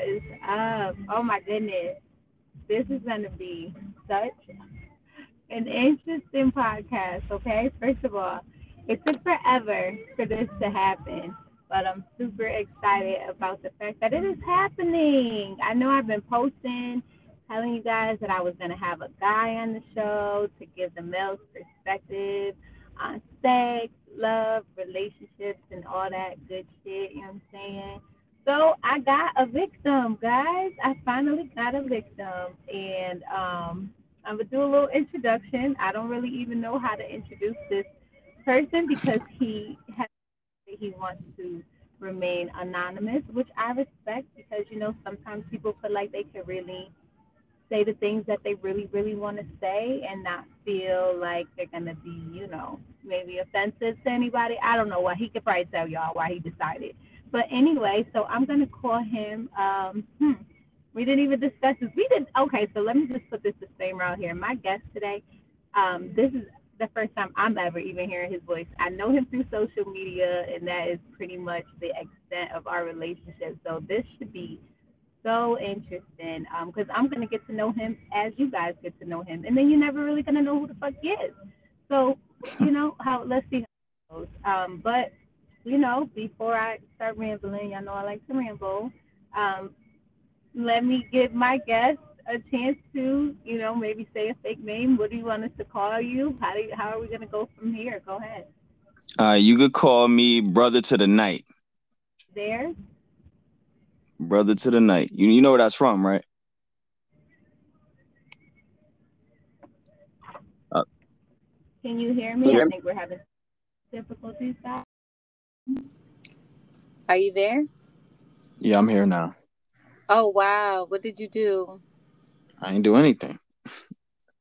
What is up? Oh my goodness. This is gonna be such an interesting podcast, okay? First of all, it took forever for this to happen, but I'm super excited about the fact that it is happening. I know I've been posting, telling you guys that I was going to have a guy on the show to give the male's perspective on sex, love, relationships, and all that good shit, you know what I'm saying? So I got a victim, guys. I finally got a victim, and um, I'm gonna do a little introduction. I don't really even know how to introduce this person because he has he wants to remain anonymous, which I respect because you know sometimes people feel like they can really say the things that they really really want to say and not feel like they're gonna be you know maybe offensive to anybody. I don't know why he could probably tell y'all why he decided. But anyway, so I'm gonna call him. Um, hmm, we didn't even discuss this. We did. Okay, so let me just put this disclaimer out here. My guest today, um, this is the first time I'm ever even hearing his voice. I know him through social media, and that is pretty much the extent of our relationship. So this should be so interesting because um, I'm going to get to know him as you guys get to know him. And then you're never really going to know who the fuck he is. So, you know, how let's see how it goes. Um, but, you know, before I start rambling, y'all know I like to ramble. Um, let me give my guest a chance to, you know, maybe say a fake name. What do you want us to call you? How do you, how are we gonna go from here? Go ahead. Uh, you could call me brother to the night. There. Brother to the night. You you know where that's from, right? Can you hear me? I think we're having difficulties. Are you there? Yeah, I'm here now. Oh wow! What did you do? I didn't do anything.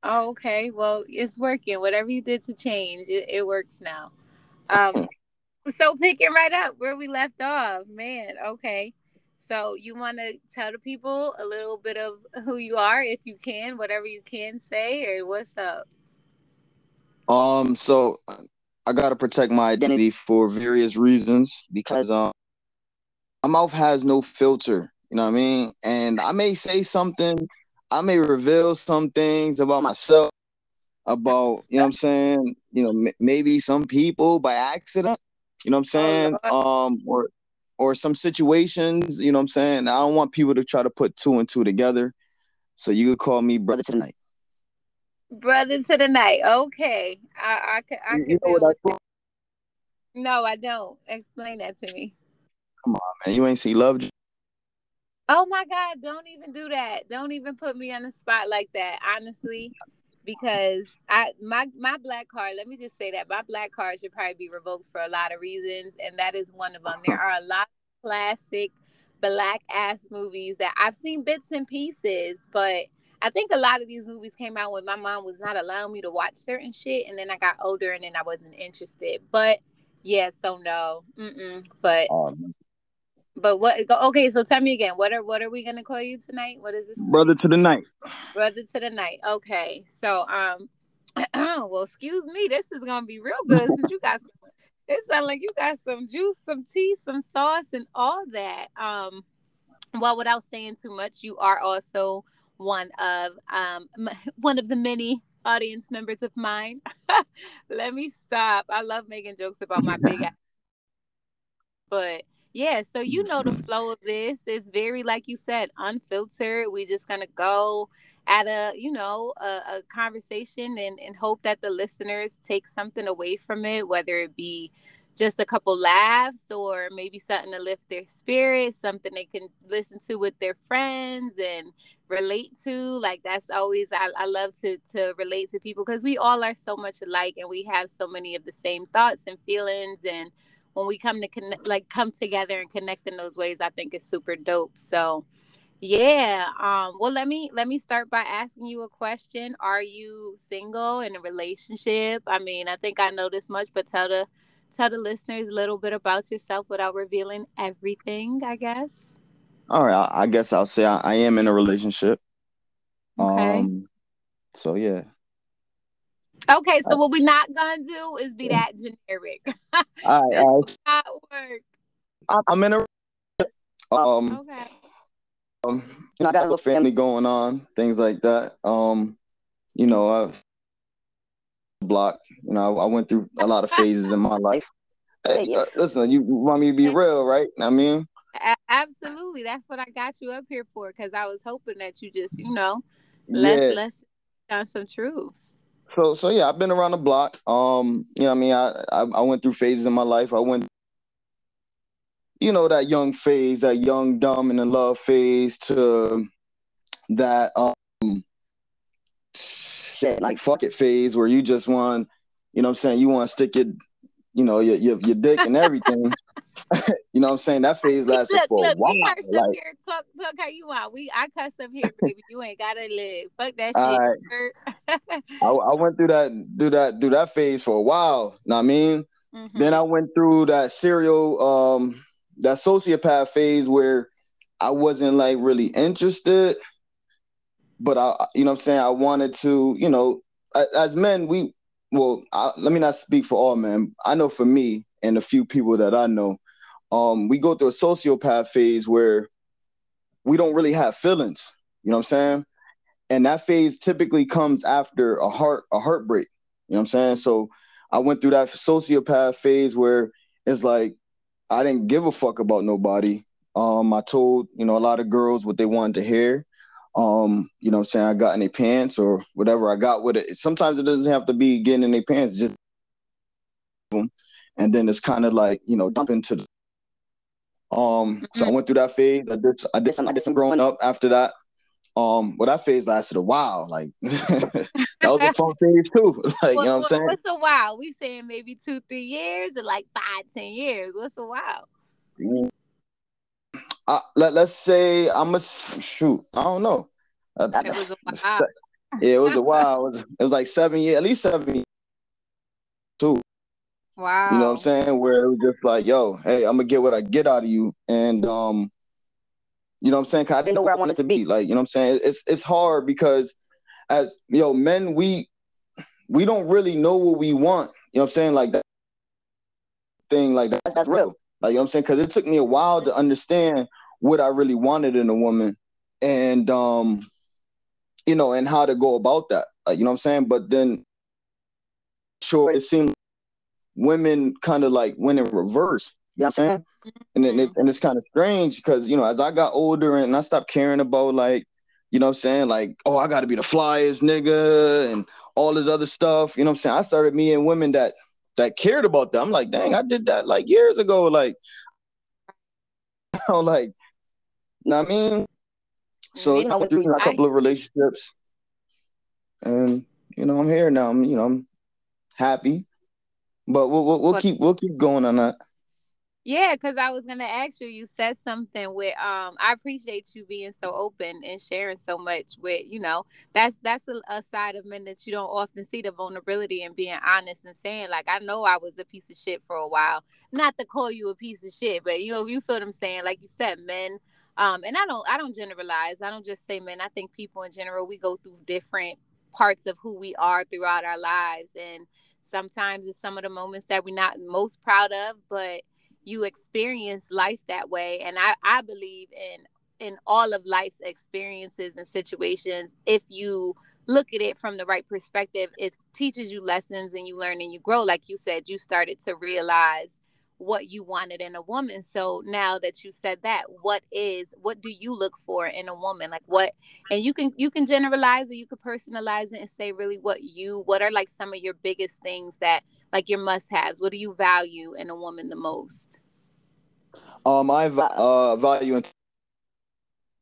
Oh, okay. Well, it's working. Whatever you did to change, it, it works now. Um, so picking right up where we left off, man. Okay. So you want to tell the people a little bit of who you are, if you can, whatever you can say, or what's up? Um. So I gotta protect my identity for various reasons because um, my mouth has no filter. You know what I mean? And I may say something, I may reveal some things about myself, about, you know what I'm saying? You know, m- maybe some people by accident, you know what I'm saying? Um, or or some situations, you know what I'm saying? I don't want people to try to put two and two together. So you could call me brother to the night. Brother to the night. Okay. I I can I can you know deal No, I don't. Explain that to me. Come on, man. You ain't see love Oh my God, don't even do that. Don't even put me on the spot like that, honestly. Because I my my black card, let me just say that my black card should probably be revoked for a lot of reasons, and that is one of them. There are a lot of classic black ass movies that I've seen bits and pieces, but I think a lot of these movies came out when my mom was not allowing me to watch certain shit, and then I got older and then I wasn't interested. But yeah, so no, Mm-mm. but um, but what? Okay, so tell me again. What are what are we gonna call you tonight? What is this? Brother to the night. Brother to the night. Okay, so um, well, excuse me. This is gonna be real good since you got. Some, it sounds like you got some juice, some tea, some sauce, and all that. Um, well, without saying too much, you are also one of um one of the many audience members of mine. Let me stop. I love making jokes about my big ass. But yeah, so you know the flow of this is very, like you said, unfiltered. We just gonna go at a, you know, a, a conversation and, and hope that the listeners take something away from it, whether it be just a couple laughs or maybe something to lift their spirits, something they can listen to with their friends and relate to. Like that's always I, I love to to relate to people because we all are so much alike and we have so many of the same thoughts and feelings and when we come to connect, like come together and connect in those ways, I think is super dope. So, yeah. Um. Well, let me let me start by asking you a question. Are you single in a relationship? I mean, I think I know this much, but tell the tell the listeners a little bit about yourself without revealing everything. I guess. All right. I, I guess I'll say I, I, am in a relationship. Okay. Um. So yeah. Okay, so what we're not gonna do is be that generic. all right, this all will right. not work. I'm- I'm in a um, Okay. um you know, I got a little family going on, things like that. Um, you know, I've block. You know, I, I went through a lot of phases in my life. Hey, uh, listen, you want me to be real, right? I mean, A- absolutely. That's what I got you up here for because I was hoping that you just, you know, let's yeah. let's on some truths. So so yeah, I've been around the block. Um, you know, I mean, I, I I went through phases in my life. I went, you know, that young phase, that young dumb and in love phase, to that um shit like fuck it phase where you just want, you know, what I'm saying you want to stick your, you know, your your, your dick and everything. you know, what I'm saying that phase lasted look, for a look, while. we curse up here. Talk, talk how you want. We, I cuss up here, baby. You ain't gotta live. Fuck that shit. right. I, I went through that, do that, do that phase for a while. Know what I mean. Mhm. Then I went through that serial, um, that sociopath phase where I wasn't like really interested, but I, you know, what I'm saying I wanted to, you know, as men, we, well, I, let me not speak for all men. I know for me and a few people that I know, um, we go through a sociopath phase where we don't really have feelings. You know what I'm saying? And that phase typically comes after a heart, a heartbreak. You know what I'm saying? So I went through that sociopath phase where it's like I didn't give a fuck about nobody. Um, I told you know a lot of girls what they wanted to hear. Um, you know I'm saying I got in their pants or whatever I got with it. Sometimes it doesn't have to be getting in their pants, just them. and then it's kind of like you know dump into the um so I went through that phase. I did I did some I did some growing up after that. Um, well that phase lasted a while. Like that was a fun phase too. like you know what I'm saying? What's a while? We saying maybe two, three years, or like five, ten years. What's a while? Uh, let, let's say I'm a shoot. I don't know. Uh, It was a while. yeah, it was a while. It was, it was like seven years, at least seven years. Too. Wow. You know what I'm saying? Where it was just like, yo, hey, I'm gonna get what I get out of you, and um, you know what I'm saying? 'Cause I didn't know where I wanted to be. Like, you know what I'm saying? It's it's hard because as yo men, we we don't really know what we want. You know what I'm saying? Like that thing, like that's that's real. Like you know what I'm saying? Because it took me a while to understand what I really wanted in a woman, and um, you know, and how to go about that. Like you know what I'm saying? But then, sure, it seemed women kind of like went in reverse. You know what I'm saying? And then it, and it's kind of strange because you know, as I got older and I stopped caring about like, you know what I'm saying, like, oh, I gotta be the flyest nigga and all this other stuff. You know what I'm saying? I started meeting women that that cared about that. I'm like, dang, I did that like years ago. Like, I'm like, know what I mean? So You I went through a couple of relationships, and you know, I'm here now. I'm you know, I'm happy, but we'll we'll, we'll But- keep we'll keep going on that. Yeah, because I was gonna ask you. You said something with um. I appreciate you being so open and sharing so much with you know. That's that's a, a side of men that you don't often see the vulnerability and being honest and saying like I know I was a piece of shit for a while. Not to call you a piece of shit, but you know you feel what I'm saying. Like you said, men. Um, and I don't I don't generalize. I don't just say men. I think people in general we go through different parts of who we are throughout our lives, and sometimes it's some of the moments that we're not most proud of, but you experience life that way. And i i believe in in all of life's experiences and situations if you look at it from the right perspective it teaches you lessons and you learn and you grow. Like you said you started to realize what you wanted in a woman. So now that you said that what is what do you look for in a woman? Like what and you can you can generalize it you can personalize it and say really what you what are like some of your biggest things that like your must haves? What do you value in a woman the most? Um, I uh value in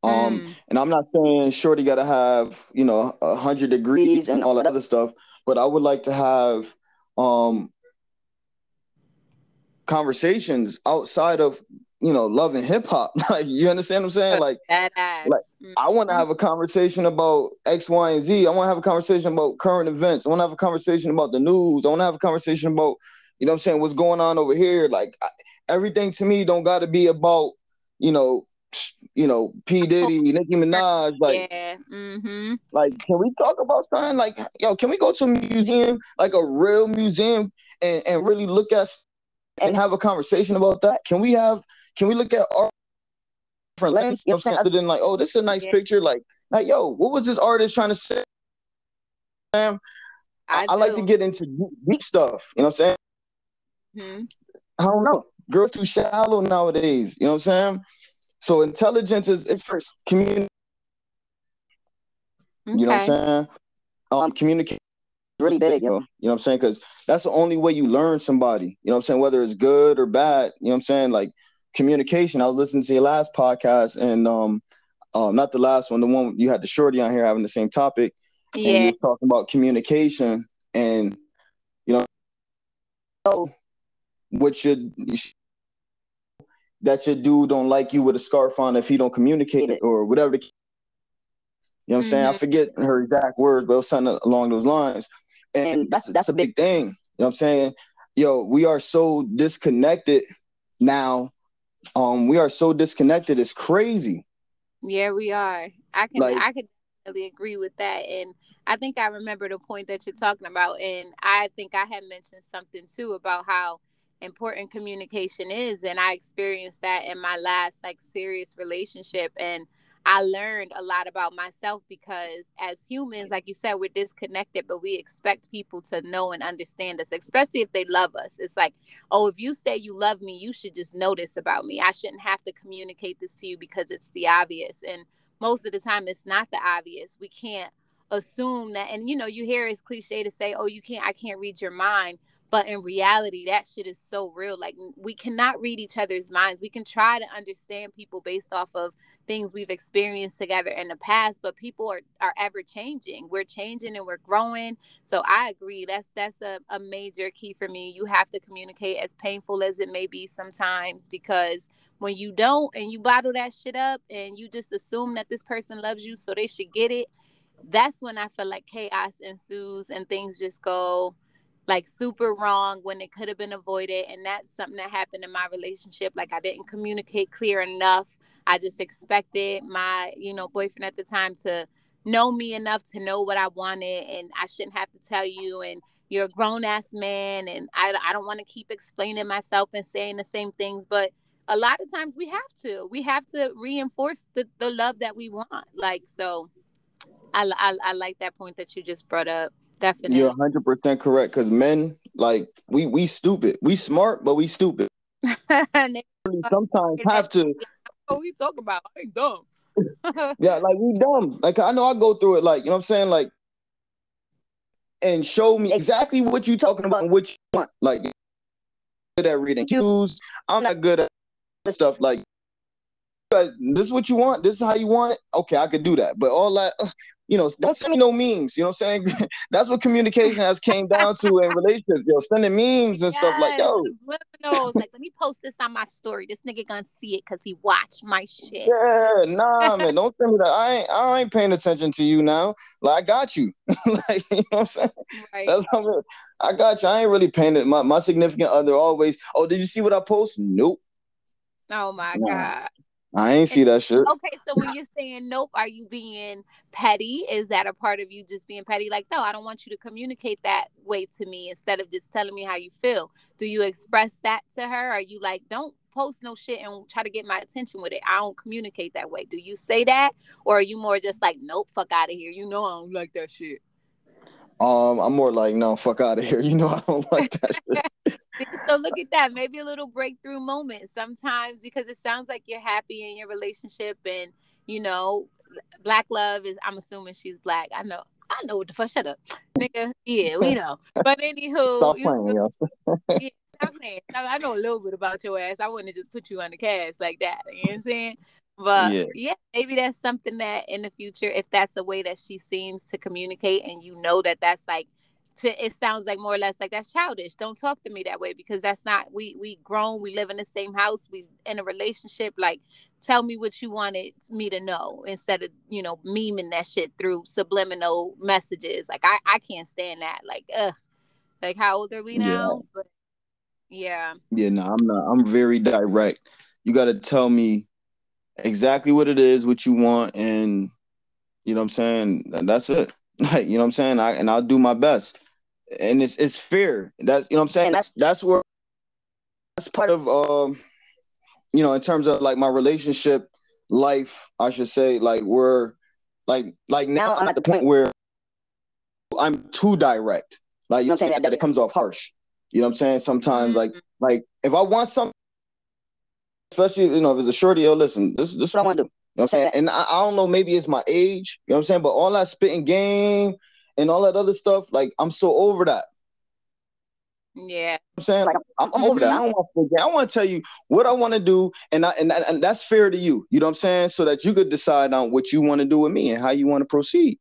um, Mm. and I'm not saying Shorty got to have you know a hundred degrees and all that. other stuff, but I would like to have um conversations outside of you know love and hip hop. Like you understand what I'm saying? Like like, Mm. I want to have a conversation about X, Y, and Z. I want to have a conversation about current events. I want to have a conversation about the news. I want to have a conversation about, you know what I'm saying, what's going on over here. Like I, everything to me don't got to be about, you know, you know, P Diddy, Nicki Minaj, like, yeah. Mm-hmm. like, can we talk about something? Like, yo, can we go to a museum, like a real museum, and and really look at and have a conversation about that? Can we have? Can we look at art different lens? You know what I'm saying? Other than like, oh, this is a nice Yeah. picture. Like, like, yo, what was this artist trying to say? Sam, I, I like to get into deep, stuff. You know what I'm saying? Mhm. I don't know. Girls too shallow nowadays. You know what I'm saying? So intelligence is it's first community. You know what I'm Okay. saying? Um, communicate really big, yo. You know what I'm saying? Because that's the only way you learn somebody. You know what I'm saying? Whether it's good or bad. You know what I'm saying? Like communication. I was listening to your last podcast, and um, uh, not the last one, the one you had the shorty on here having the same topic, and you Yeah. were talking about communication, and you know, what should that your dude don't like you with a scarf on if he don't communicate it or whatever. The, you know what I'm saying? I Mhm. forget her exact words, but it was something along those lines. And that's that's a big thing. You know what I'm saying? Yo, we are so disconnected now. Um, we are so disconnected. It's crazy. Yeah, we are. I can Like- I could definitely agree with that. And I think I remember the point that you're talking about. And I think I had mentioned something too about how important communication is. And I experienced that in my last like serious relationship. And I learned a lot about myself because as humans, like you said, we're disconnected, but we expect people to know and understand us, especially if they love us. It's like, oh, if you say you love me, you should just this about me. I shouldn't have to communicate this to you because it's the obvious. And most of the time, it's not the obvious. We can't assume that. And, you know, you hear it's cliche to say, oh, you can't, I can't read your mind. But in reality, that shit is so real. Like, we cannot read each other's minds. We can try to understand people based off of things we've experienced together in the past but people are are ever changing we're changing and we're growing so i agree that's that's a, a major key for me you have to communicate as painful as it may be sometimes because when you don't and you bottle that shit up and you just assume that this person loves you so they should get it that's when i feel like chaos ensues and things just go like super wrong when it could have been avoided and that's something that happened in my relationship like i didn't communicate clear enough. I just expected my, you know, boyfriend at the time to know me enough to know what I wanted and I shouldn't have to tell you and you're a grown ass man and I, I don't want to keep explaining myself and saying the same things but a lot of times we have to. We have to reinforce the, the love that we want like so I, I, I like that point that you just brought up definitely You're 100 percent correct. Because men, like we we stupid. We smart, but we stupid. And they- We sometimes have to. what we talk about I ain't dumb Yeah, like we dumb. Like I know I go through it. Like you know what I'm saying. Like and show me exactly what you talking about and what you want. Like good at reading cues. I'm not good at stuff. Like this is what you want. This is how you want it. Okay, I could do that. But all that, uh, you know, don't send me no memes. You know what I'm saying? That's what communication has came down to in relationships. Yo, sending memes and stuff like, Yes, yo, subliminals. like let me post this on my story this nigga gonna see it because he watched my shit yeah, nah, man, don't send me that. I ain't, I ain't paying attention to you now. Like I got you. like you know what I'm saying? right That's how I'm- I got you. I ain't really paying it. My my significant other always. Oh, did you see what I post? Nope. oh my god I ain't see that shit. okay so when you're saying nope are you being petty? Is that a part of you just being petty? Like no i don't want you to communicate that way to me instead of just telling me how you feel. Do you express that to her? Are you like don't post no shit and try to get my attention with it. I don't communicate that way. Do you say that or are you more just like nope fuck out of here. You know i don't like that shit Um, I'm more like, no, fuck out of here. You know, I don't like that shit. so look at that maybe a little breakthrough moment sometimes because it sounds like you're happy in your relationship and you know black love is i'm assuming she's black i know i know what the fuck shut up nigga yeah we know but anywho Stop you- playing, yo. yeah, stop playing. I I know a little bit about your ass. I wouldn't have just put you on the cast like that. You know what I'm saying? But Yeah. yeah. maybe that's something that in the future, if that's a way that she seems to communicate, and you know that that's like, to it sounds like more or less like that's childish. Don't talk to me that way because that's not we we grown. We live in the same house. We in a relationship. Like, tell me what you wanted me to know instead of you know memeing that shit through subliminal messages. Like I I can't stand that. Like ugh. Like how old are we Yeah. now? But yeah. Yeah, no, I'm not. I'm very direct. You got to tell me exactly what it is, what you want, and you know what I'm saying. And that's it. Like you know what I'm saying. I and I'll do my best, and it's it's fair. That you know what I'm saying. That's that's where that's part of um, you know, in terms of like my relationship life, I should say, like we're like like now I'm at the point where I'm too direct. Like you know what I'm saying that, that it comes off harsh. You know what I'm saying? Sometimes mm-hmm. like like if I want something, especially you know if it's a shorty, yo, listen, this this is what I want to do. You know what I'm saying? And I, I don't know, maybe it's my age. You know what I'm saying? But all that spitting game and all that other stuff, like I'm so over that. Yeah. I'm saying like I'm, I'm over that. I don't want to forget. I want to tell you what I want to do, and I, and and that's fair to you. You know what I'm saying? So that you could decide on what you want to do with me and how you want to proceed.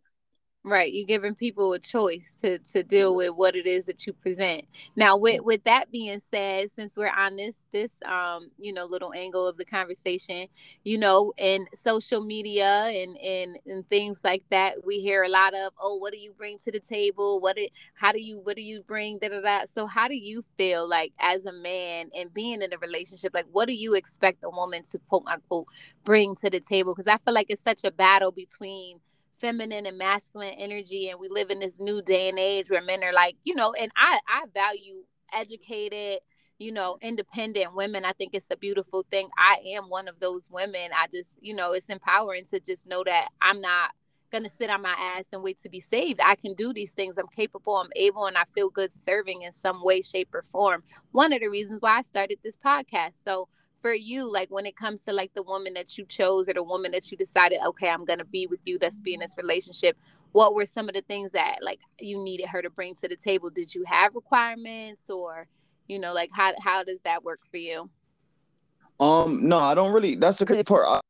Right, you're giving people a choice to to deal with what it is that you present. Now, with with that being said, since we're on this this um you know little angle of the conversation, you know, in social media and and and things like that, we hear a lot of, oh, what do you bring to the table? What it, how do you what do you bring? Da da da. So, how do you feel like as a man and being in a relationship? Like, what do you expect a woman to quote unquote bring to the table? Because I feel like it's such a battle between feminine and masculine energy and we live in this new day and age where men are like you know and i i value educated you know independent women. I think it's a beautiful thing. I am one of those women. I just you know it's empowering to just know that i'm not gonna sit on my ass and wait to be saved. I can do these things. I'm capable. I'm able and i feel good serving in some way shape or form. One of the reasons why i started this podcast. So for you like when it comes to like the woman that you chose or the woman that you decided okay i'm gonna be with you let's be in this relationship what were some of the things that like you needed her to bring to the table? Did you have requirements or you know like how how does that work for you? Um no i don't really that's the crazy part.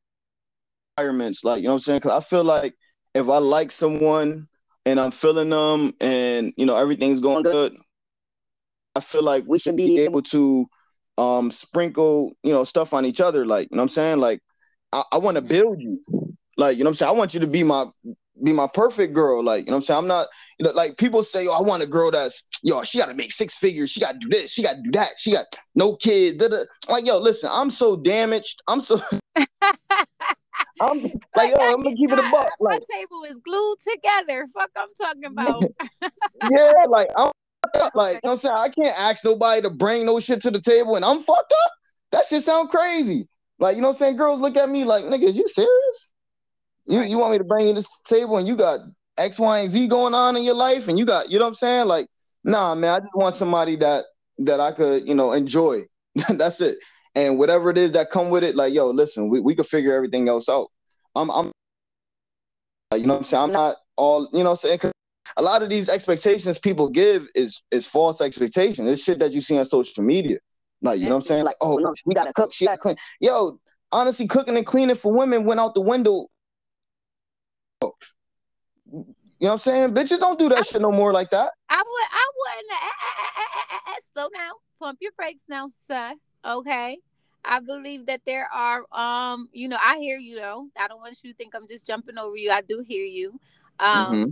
Requirements like you know what i'm saying? Because i feel like if i like someone and i'm feeling them and you know everything's going good i feel like we should be able to um sprinkle, you know, stuff on each other. Like, you know what I'm saying? Like, I, I want to mm-hmm. build you. Like, you know what I'm saying? I want you to be my be my perfect girl. Like, you know what I'm saying? I'm not, you know, like people say, oh, I want a girl that's, yo, she got to make six figures. She got to do this. She got to do that. She got no kids. Like, yo, listen, I'm so damaged. I'm so. I'm like, yo, I'm gonna keep it a buck. Like, my table is glued together. Fuck, I'm talking about. yeah, like I'm like, you know I'm saying? I can't ask nobody to bring no shit to the table and I'm fucked up. That shit sound crazy. Like, you know what I'm saying? Girls look at me like, nigga, you serious? You you want me to bring you this table and you got X, Y, and Z going on in your life and you got, you know what I'm saying? Like, nah, man, I just want somebody that that I could, you know, enjoy. That's it. And whatever it is that come with it, like, yo, listen, we, we could figure everything else out. I'm I'm you know what I'm saying? I'm not all, you know what I'm saying? A lot of these expectations people give is is false expectation. It's shit that you see on social media. Like, you know what I'm saying? Like, oh, no, we gotta cook, she gotta clean. Yo, honestly, cooking and cleaning for women went out the window. You know what I'm saying? Bitches don't do that I, shit no more like that. I would, I wouldn't. Uh, uh, uh, slow down, pump your brakes now, sir. Okay. I believe that there are, um, you know, I hear you though. I don't want you to think I'm just jumping over you. I do hear you. Um, mm-hmm.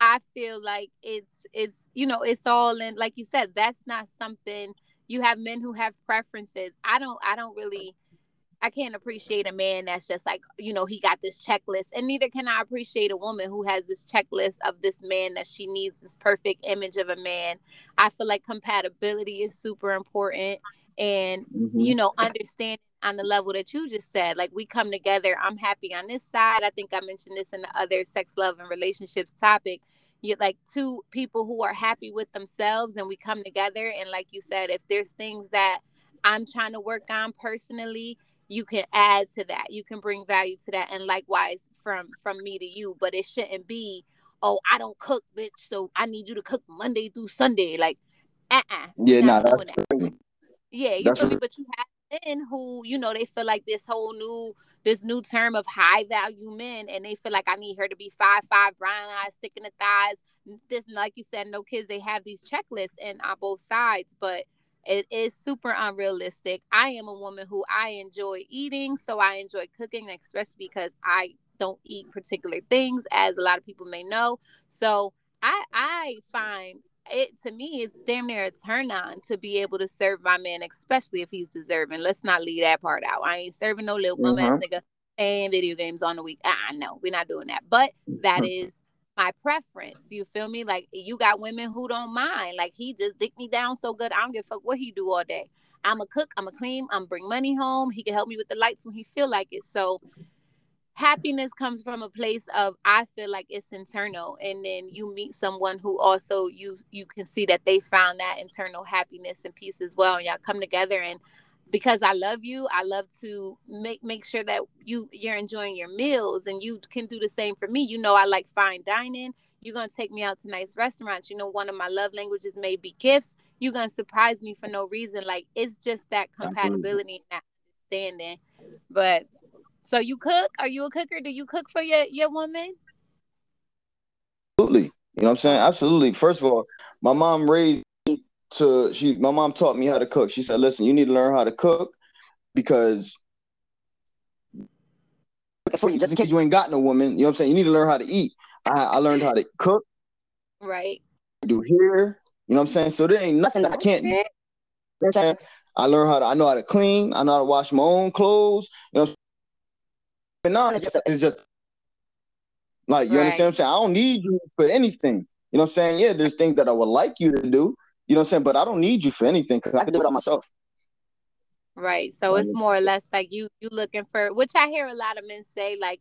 I feel like it's it's you know it's all in like you said that's not something you have men who have preferences. I don't I don't really I can't appreciate a man that's just like, you know, he got this checklist. And neither can I appreciate a woman who has this checklist of this man that she needs this perfect image of a man. I feel like compatibility is super important. And, mm-hmm. you know, understanding on the level that you just said. Like we come together. I'm happy on this side. I think I mentioned this in the other sex, love, and relationships topic. You like two people who are happy with themselves, and we come together. And like you said, if there's things that I'm trying to work on personally, you can add to that. You can bring value to that, and likewise from from me to you. But it shouldn't be, oh, I don't cook, bitch, so I need you to cook Monday through Sunday. Like, uh, uh-uh, yeah, no, nah, that's that. crazy. Yeah, you feel me? But you have men who, you know, they feel like this whole new this new term of high value men and they feel like I need her to be five five brown eyes, sticking the thighs. This like you said, no kids, they have these checklists and on both sides, but it is super unrealistic. I am a woman who I enjoy eating, so I enjoy cooking, especially because I don't eat particular things, as a lot of people may know. So I I find it to me it's damn near a turn on to be able to serve my man, especially if he's deserving. Let's not leave that part out. I ain't serving no little bum ass mm-hmm. nigga and video games on the week. Ah, no, we're not doing that. But that mm-hmm. is my preference. You feel me? Like you got women who don't mind. Like he just dick me down so good. I don't give a fuck what he do all day. I'm a cook. I'm a clean. I'm bring money home. He can help me with the lights when he feel like it. So happiness comes from a place of I feel like it's internal, and then you meet someone who also you you can see that they found that internal happiness and peace as well, and y'all come together and because I love you, I love to make make sure that you you're enjoying your meals and you can do the same for me. You know I like fine dining. You're gonna take me out to nice restaurants. You know one of my love languages may be gifts. You're gonna surprise me for no reason. Like it's just that compatibility and that understanding. But so you cook? Are you a cooker? Do you cook for your your woman? Absolutely. You know what I'm saying? Absolutely. First of all, my mom raised me to she my mom taught me how to cook. She said, "Listen, you need to learn how to cook because just in case you ain't got no woman, you know what I'm saying? You need to learn how to eat. I, I learned how to cook. Right. Do here. You know what I'm saying? So there ain't nothing I can't do. You know? I learned how to I know how to clean. I know how to wash my own clothes. You know but now it's just, it's just like you right. understand what I'm saying? I don't need you for anything. You know what I'm saying? Yeah, there's things that I would like you to do. You know what I'm saying? But I don't need you for anything because I can do it on myself. Right. So it's more or less like you you looking for which I hear a lot of men say like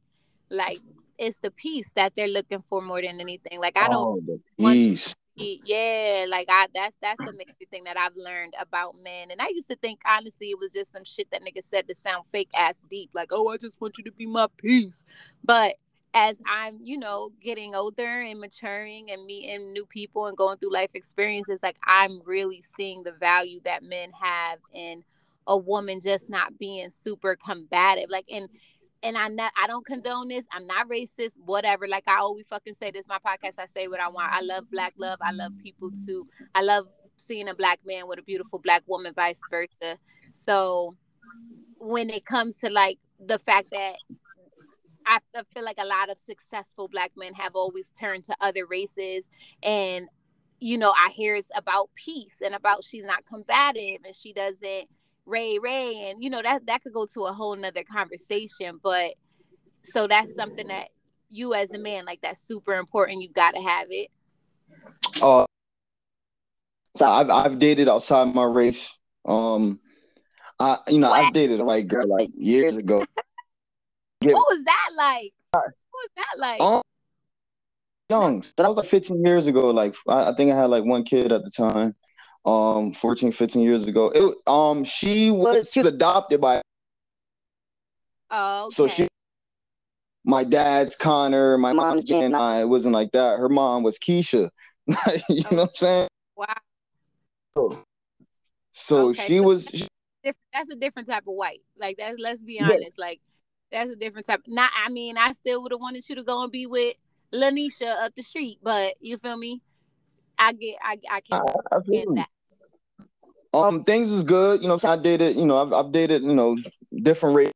like it's the peace that they're looking for more than anything. Like I don't oh, peace. Yeah, like I that's that's the major thing that I've learned about men. And I used to think honestly it was just some shit that nigga said to sound fake ass deep, like, oh, I just want you to be my peace. But as I'm, you know, getting older and maturing and meeting new people and going through life experiences, like I'm really seeing the value that men have in a woman just not being super combative. Like and and I not I don't condone this. I'm not racist, whatever. Like I always fucking say this my podcast, I say what I want. I love black love. I love people too. I love seeing a black man with a beautiful black woman, vice versa. So when it comes to like the fact that I feel like a lot of successful black men have always turned to other races and you know I hear it's about peace and about she's not combative and she doesn't ray ray and you know that that could go to a whole nother conversation but so that's something that you as a man like that's super important you got to have it uh so I've I've dated outside my race um I you know what? I've dated a white girl like years ago What was that like? What was that like? Um, young. That was like 15 years ago. Like I, I, think I had like one kid at the time. Um, 14, 15 years ago. It um she was she was adopted by Oh okay. so she my dad's Connor, my mom's Jen. I it wasn't like that. Her mom was Keisha. you oh. know what I'm saying? Wow. So, so okay, she so was that's, that's a different type of white. Like that's let's be honest. Yeah. Like that's a different type. Not, I mean, I still would have wanted you to go and be with Lanisha up the street, but you feel me? I get, I, I can't I, get that. Um, things was good. You know, I dated. You know, I've, I've dated. You know, different race.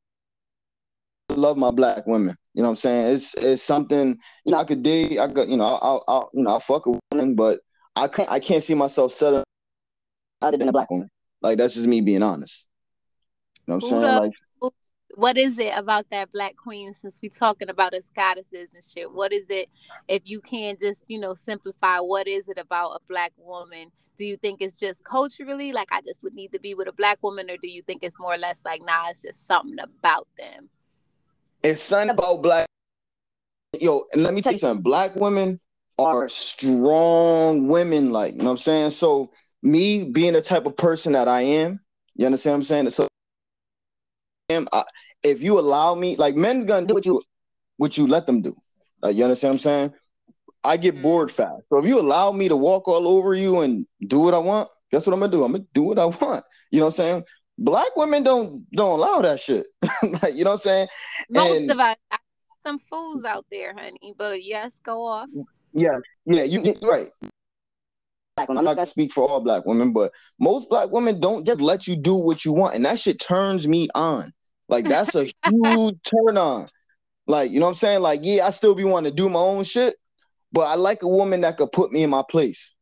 I love my black women. You know what I'm saying? It's it's something. You know, I could date. I got. You know, I'll, I'll you know I'll fuck a woman, but I can't. I can't see myself settling other than a black woman. Like that's just me being honest. You know what I'm saying? Like what is it about that black queen since we talking about as goddesses and shit what is it if you can just you know simplify what is it about a black woman? Do you think it's just culturally like i just would need to be with a black woman or do you think it's more or less like nah it's just something about them? It's something about black yo and let me tell you something black women are strong women like you know what i'm saying? So me being the type of person that i am you understand what i'm saying? So am, I, if you allow me, like men's gonna do what you what you let them do. Like you understand what I'm saying? I get mm-hmm. bored fast. So if you allow me to walk all over you and do what I want, guess what I'm gonna do? I'm gonna do what I want. You know what I'm saying? Black women don't don't allow that shit. like you know what I'm saying? Most and, of us some fools out there, honey. But yes, go off. Yeah, yeah, you right. I'm not gonna speak for all black women, but most black women don't just let you do what you want, and that shit turns me on. Like that's a huge turn on. Like, you know what I'm saying? Like, yeah, I still be wanting to do my own shit, but I like a woman that could put me in my place.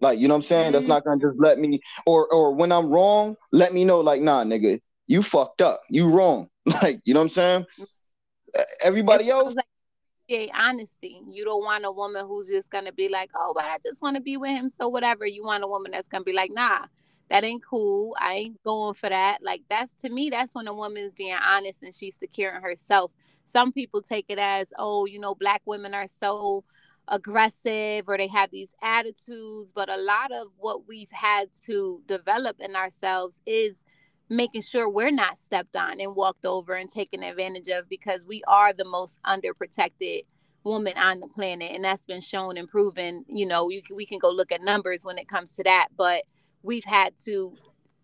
Like, you know what I'm saying? Mm-hmm. That's not gonna just let me or or when I'm wrong, let me know, like, nah, nigga, you fucked up. You wrong. Like, you know what I'm saying? Everybody else. Like, honesty. You don't want a woman who's just gonna be like, oh, but I just want to be with him. So whatever. You want a woman that's gonna be like, nah, that ain't cool. I ain't going for that. Like that's to me, that's when a woman's being honest and she's securing herself. Some people take it as, oh, you know, black women are so aggressive or they have these attitudes, but a lot of what we've had to develop in ourselves is making sure we're not stepped on and walked over and taken advantage of because we are the most underprotected woman on the planet and that's been shown and proven you know you can, we can go look at numbers when it comes to that but we've had to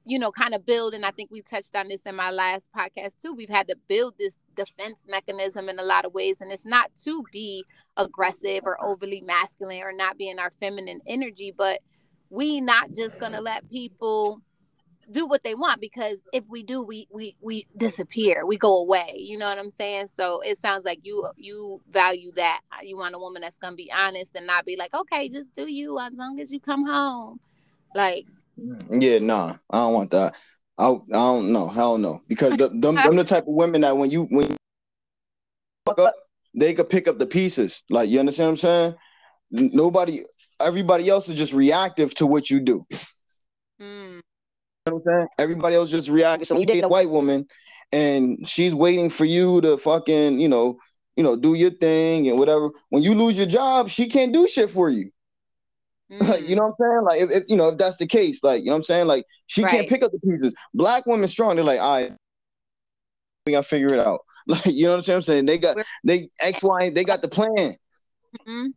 you know kind of build and i think we touched on this in my last podcast too we've had to build this defense mechanism in a lot of ways and it's not to be aggressive or overly masculine or not be in our feminine energy but we not just gonna let people do what they want because if we do we we we disappear we go away you know what i'm saying? So it sounds like you you value that. You want a woman that's gonna be honest and not be like okay just do you as long as you come home. Like yeah, nah, I don't want that. I I don't know. Hell no. Because the, them, them the type of women that when you when you fuck up, they could pick up the pieces. Like you understand what I'm saying? Nobody, everybody else is just reactive to what you do. Mm. You know what I'm saying? Everybody else just reacting. So you date a white woman, and she's waiting for you to fucking, you know, you know, do your thing and whatever. When you lose your job, she can't do shit for you. Mm. you know what I'm saying? Like, if, if, you know, if that's the case, like, you know what I'm saying? Like, she right. can't pick up the pieces. Black women strong. They're like, all right, we gotta figure it out. Like, you know what I'm saying? They got they X, Y, they got the plan. Mm-hmm.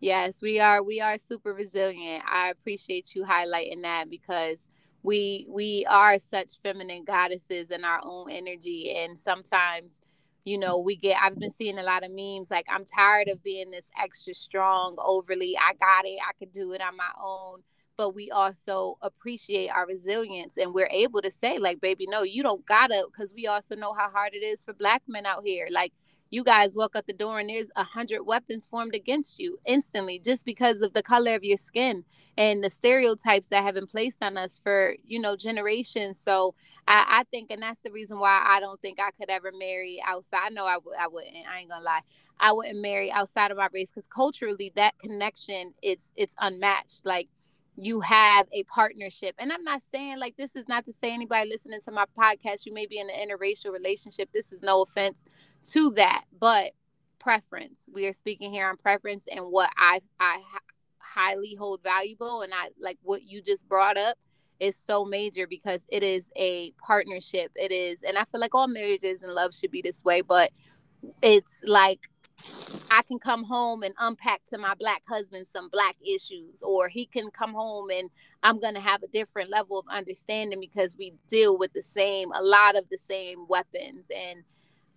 Yes, we are. We are super resilient. I appreciate you highlighting that because we we are such feminine goddesses in our own energy, and sometimes you know we get i've been seeing a lot of memes like i'm tired of being this extra strong overly i got it i could do it on my own. But we also appreciate our resilience and we're able to say like baby no you don't gotta because we also know how hard it is for black men out here. Like you guys walk out the door and there's a hundred weapons formed against you instantly just because of the color of your skin and the stereotypes that have been placed on us for you know generations. So i, I think and that's the reason why i don't think i could ever marry outside. I know I w- I wouldn't i ain't gonna lie. I wouldn't marry outside of my race because culturally that connection it's it's unmatched. Like you have a partnership. And I'm not saying like this is not to say anybody listening to my podcast, you may be in an interracial relationship. This is no offense to that, but preference. We are speaking here on preference and what I I highly hold valuable and I like what you just brought up is so major because it is a partnership. It is and I feel like all marriages and love should be this way, but it's like I can come home and unpack to my black husband some black issues, or he can come home and I'm going to have a different level of understanding because we deal with the same, a lot of the same weapons. And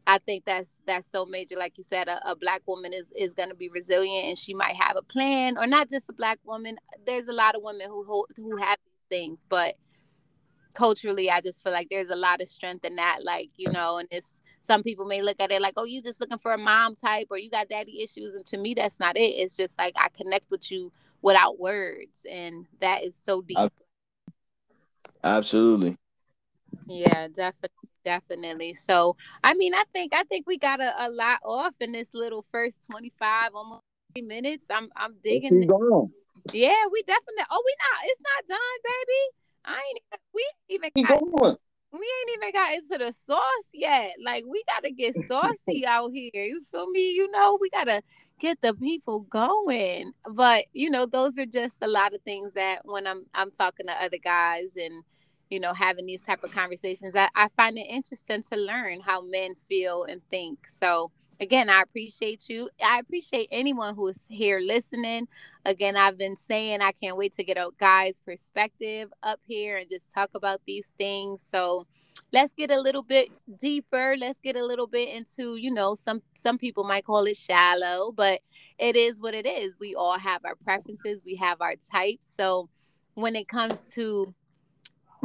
I think that's that's so major. Like you said, a, a black woman is is going to be resilient, and she might have a plan, or not just a black woman. There's a lot of women who hold, who have these things, but culturally, I just feel like there's a lot of strength in that. Like you know, and it's some people may look at it like, oh, you just looking for a mom type or you got daddy issues. And to me, that's not it. It's just like I connect with you without words. And that is so deep. Absolutely. Yeah, definitely. Definitely. So, I mean, I think I think we got a, a lot off in this little first 25 almost minutes. I'm I'm digging. Yeah, we definitely. Oh, we not. It's not done, baby. I ain't. We even. Got, we ain't even got into the sauce yet. Like we gotta get saucy out here. You feel me? You know, we gotta get the people going. But you know, those are just a lot of things that when I'm I'm talking to other guys and you know having these type of conversations, I, I find it interesting to learn how men feel and think. So again, I appreciate you. I appreciate anyone who is here listening. Again, I've been saying I can't wait to get a guy's perspective up here and just talk about these things. So let's get a little bit deeper. Let's get a little bit into, you know, some some people might call it shallow, but it is what it is. We all have our preferences, we have our types. So when it comes to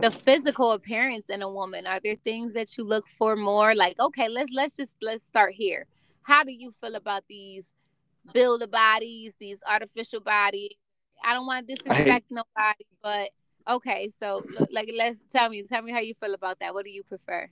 the physical appearance in a woman, are there things that you look for more? Like, okay, let's let's just let's start here how do you feel about these builder bodies, these artificial bodies? I don't want to disrespect nobody, but okay. So like, let's tell me, tell me how you feel about that. What do you prefer?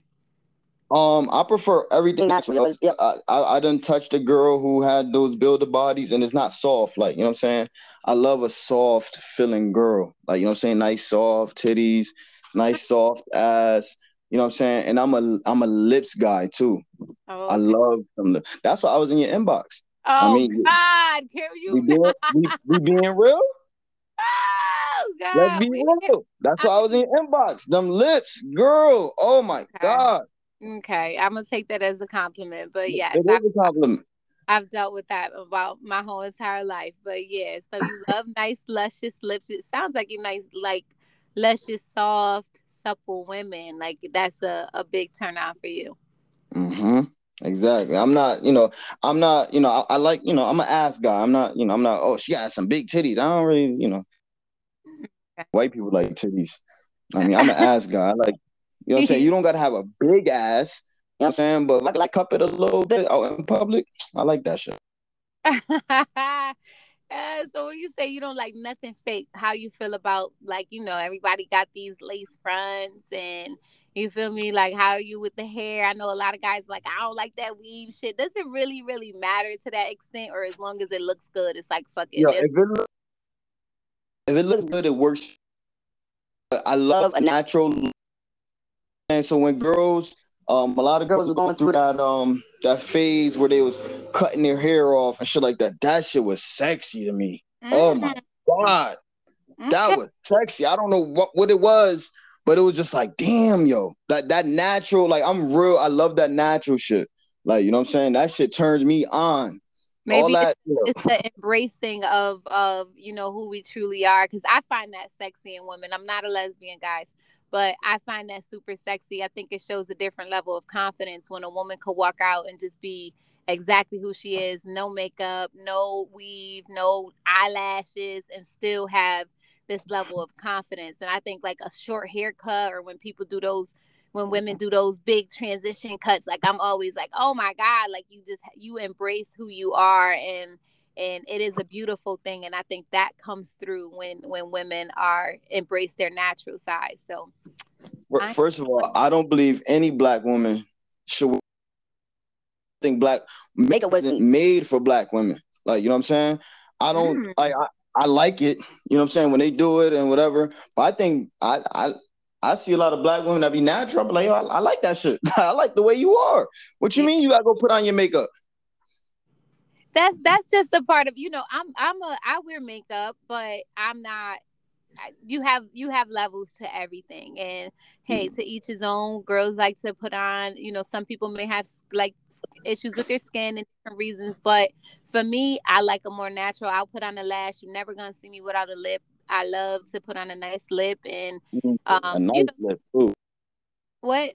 Um, I prefer everything natural. Yeah, I, I, I done touched a girl who had those builder bodies and it's not soft. Like, you know what I'm saying? I love a soft feeling girl. Like, you know what I'm saying? Nice soft titties, nice soft ass. You know what I'm saying? And I'm a I'm a lips guy too. Oh. I love them. That's why I was in your inbox. Oh I mean, God, can you? We being, we, we being real. Oh God, let's be real. That's why I was in your inbox. Them lips, girl. Oh my okay. God. Okay, I'm gonna take that as a compliment. But yes, it is a compliment. I've dealt with that about my whole entire life. But yeah, so you love nice, luscious lips. It sounds like you nice, like luscious, soft, supple women. Like that's a, a big turn on for you. Mm-hmm. Exactly. I'm not, you know, I'm not, you know, I, I, like, you know, I'm an ass guy. I'm not, you know, I'm not, oh, she got some big titties. I don't really, you know, white people like titties. I mean, I'm an ass guy. I like, you know what I'm saying? You don't got to have a big ass. You know what I'm saying? But like, like cup it a little bit out in public. I like that shit. uh, so when you say you don't like nothing fake, how you feel about like, you know, everybody got these lace fronts and you feel me? Like how you with the hair? I know a lot of guys like I don't like that weave shit. Does it really, really matter to that extent, or as long as it looks good, it's like fuck it. Yeah, if it, look, if it looks good, it works. I love a natural. And so when girls, um, a lot of girls are going through that um that phase where they was cutting their hair off and shit like that. That shit was sexy to me. Mm-hmm. Oh my mm-hmm. god, that was sexy. I don't know what what it was but it was just like, damn, yo, that that natural, like I'm real. I love that natural shit. Like, you know what I'm saying? That shit turns me on. Maybe that, it's, it's, the embracing of of you know who we truly are. Because I find that sexy in women. I'm not a lesbian, guys, but I find that super sexy. I think it shows a different level of confidence when a woman could walk out and just be exactly who she is, no makeup, no weave, no eyelashes, and still have this level of confidence. And I think like a short haircut or when people do those when women mm-hmm. do those big transition cuts, like I'm always like, oh my God, like you just you embrace who you are and and it is a beautiful thing. And I think that comes through when when women are embrace their natural side. So first of all, I don't believe any black woman should think black makeup wasn't made for black women. Like, you know what I'm saying? I don't mm. like I, I like it. You know what I'm saying? When they do it and whatever. But I think I I I see a lot of black women that be natural. But like, I, I like that shit. I like the way you are. What you mean you gotta go put on your makeup? That's that's just a part of you know, I'm I'm a I wear makeup, but I'm not you have you have levels to everything. And hey to each his own girls like to put on you know some people may have like issues with their skin and different reasons but for me i like a more natural i'll put on a lash you're never gonna see me without a lip. I love to put on a nice lip and um a nice you know, lip too. what?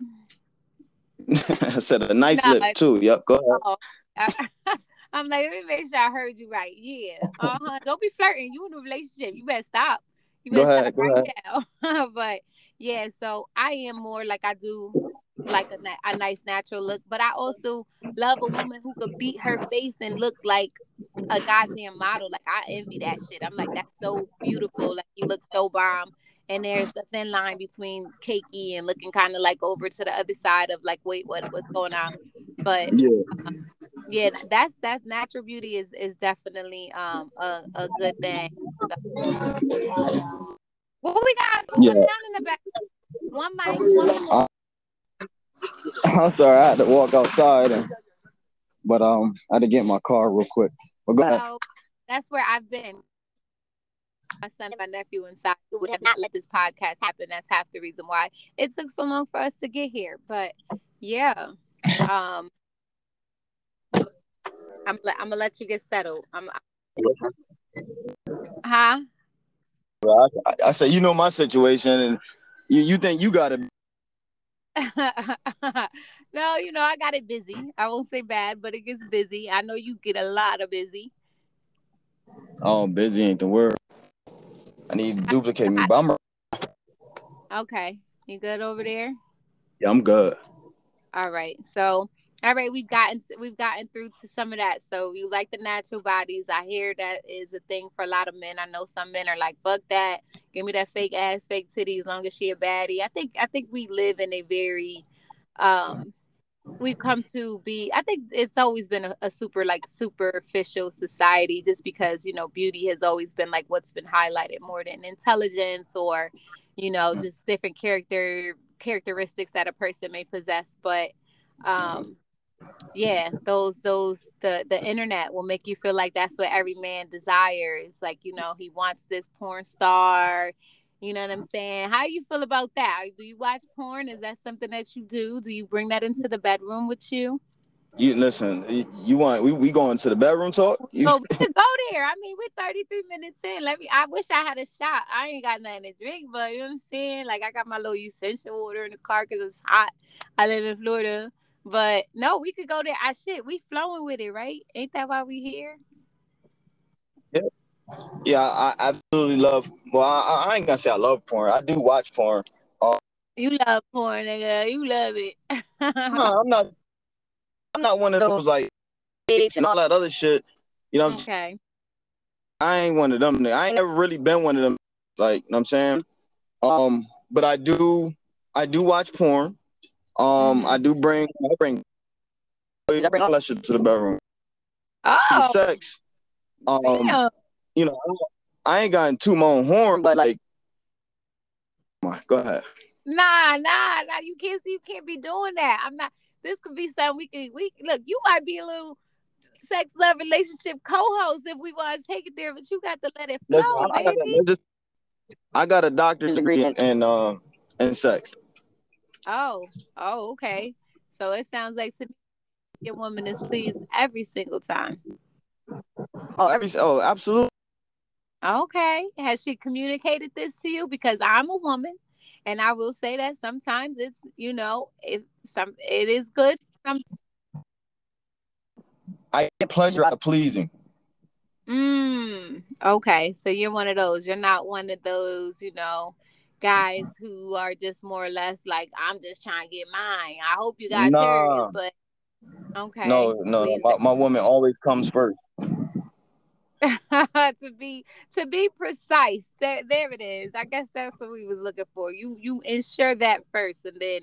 I said a nice no, lip too. Yep go ahead. oh, I'm like, let me make sure I heard you right. Yeah. Uh-huh. Don't be flirting. You in a relationship. You better stop. You go ahead, go right ahead. but yeah, so I am more like I do like a, a nice natural look, but I also love a woman who could beat her face and look like a goddamn model. Like I envy that shit. I'm like, that's so beautiful. Like you look so bomb. And there's a thin line between cakey and looking kind of like over to the other side of like, wait, what what's going on? But yeah, um, yeah, that's that's natural beauty is is definitely um a, a good thing. What we got going yeah. down in the back? One mic, one mic. Uh, I'm sorry, I had to walk outside, and, but um, I had to get my car real quick. But go ahead. So that's where I've been. My son and my nephew inside who would have not let this podcast happen. That's half the reason why it took so long for us to get here. But yeah, um, I'm I'm gonna let you get settled. I'm. Huh? I, I say, you know my situation, and you, you think you got it. no, you know I got it busy. I won't say bad, but it gets busy. I know you get a lot of busy. Oh, busy ain't the word. I need to duplicate me, but I'm okay. You good over there? Yeah, I'm good. All right. So All right, we've gotten we've gotten through to some of that. So you like the natural bodies. I hear that is a thing for a lot of men. I know some men are like, fuck that. Give me that fake ass, fake titty as long as she a baddie. I think I think we live in a very um we've come to be i think it's always been a, a, super like superficial society just because you know beauty has always been like what's been highlighted more than intelligence or you know just different character characteristics that a person may possess but um yeah those those the the internet will make you feel like that's what every man desires like you know he wants this porn star you know what I'm saying? How you feel about that? Do you watch porn? Is that something that you do? Do you bring that into the bedroom with you? You listen. You want we we going to the bedroom talk? You... Oh, we can go there. I mean, we're 33 minutes in. Let me. I wish I had a shot. I ain't got nothing to drink, but you know what I'm saying. Like I got my little Essentia water in the car because it's hot. I live in Florida, but no, we could go there. I shit. We flowing with it, right? Ain't that why we here? Yeah. Yeah, I absolutely love. Well, I, I ain't gonna say I love porn. I do watch porn. Uh, you love porn, nigga. You love it. no, I'm not. I'm not one of those like and all that other shit. You know. What? Okay. I ain't one of them. I ain't ever really been one of them. Like, you know what I'm saying. Um, but I do. I do watch porn. Um, mm-hmm. I do bring. I bring. I bring all that shit to the bedroom. Oh. Sex. Um. Damn you know, I ain't gotten too my own horn, but like, come on, go ahead. Nah, nah, nah. You can't. You can't be doing that. I'm not. This could be something we can. We look. You might be a little sex love relationship co-host if we want to take it there, but you got to let it flow, Listen, I, baby. I got, I got a doctor's degree in, in uh in sex. Oh, oh, okay. So it sounds like to your woman is pleased every single time. Oh, every oh, absolutely. Okay. Has she communicated this to you? Because I'm a woman and I will say that sometimes it's, you know, it some it is good. Some I get pleasure out of pleasing. Mm, okay. So you're one of those. You're not one of those, you know, guys who are just more or less like, I'm just trying to get mine. I hope you got nah. yours, but okay. No, no, my, my woman always comes first. to be to be precise. There, there it is. I guess that's what we was looking for. You you ensure that first, and then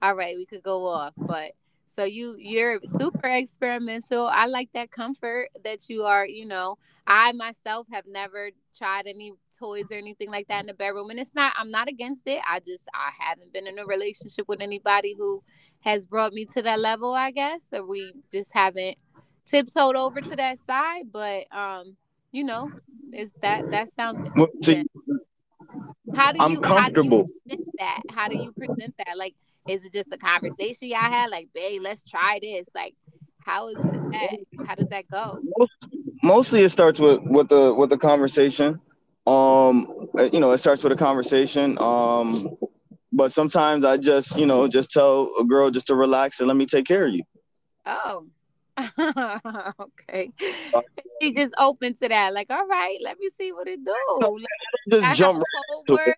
all right, we could go off. But so you you're super experimental. I like that comfort that you are. You know, I myself have never tried any toys or anything like that in the bedroom, and it's not. I'm not against it. I just I haven't been in a relationship with anybody who has brought me to that level. I guess, or we just haven't tiptoed over to that side, but um, you know, is that that sounds well, see, how do you I'm comfortable. How do you that? How do you present that? Like, is it just a conversation y'all had? Like, babe, let's try this. Like, how is that? How does that go? Mostly, it starts with with the with the conversation. Um, you know, it starts with a conversation. Um, but sometimes I just, you know, just tell a girl just to relax and let me take care of you. Oh, okay. She just open to that. Like, all right, let me see what it do. Just jump right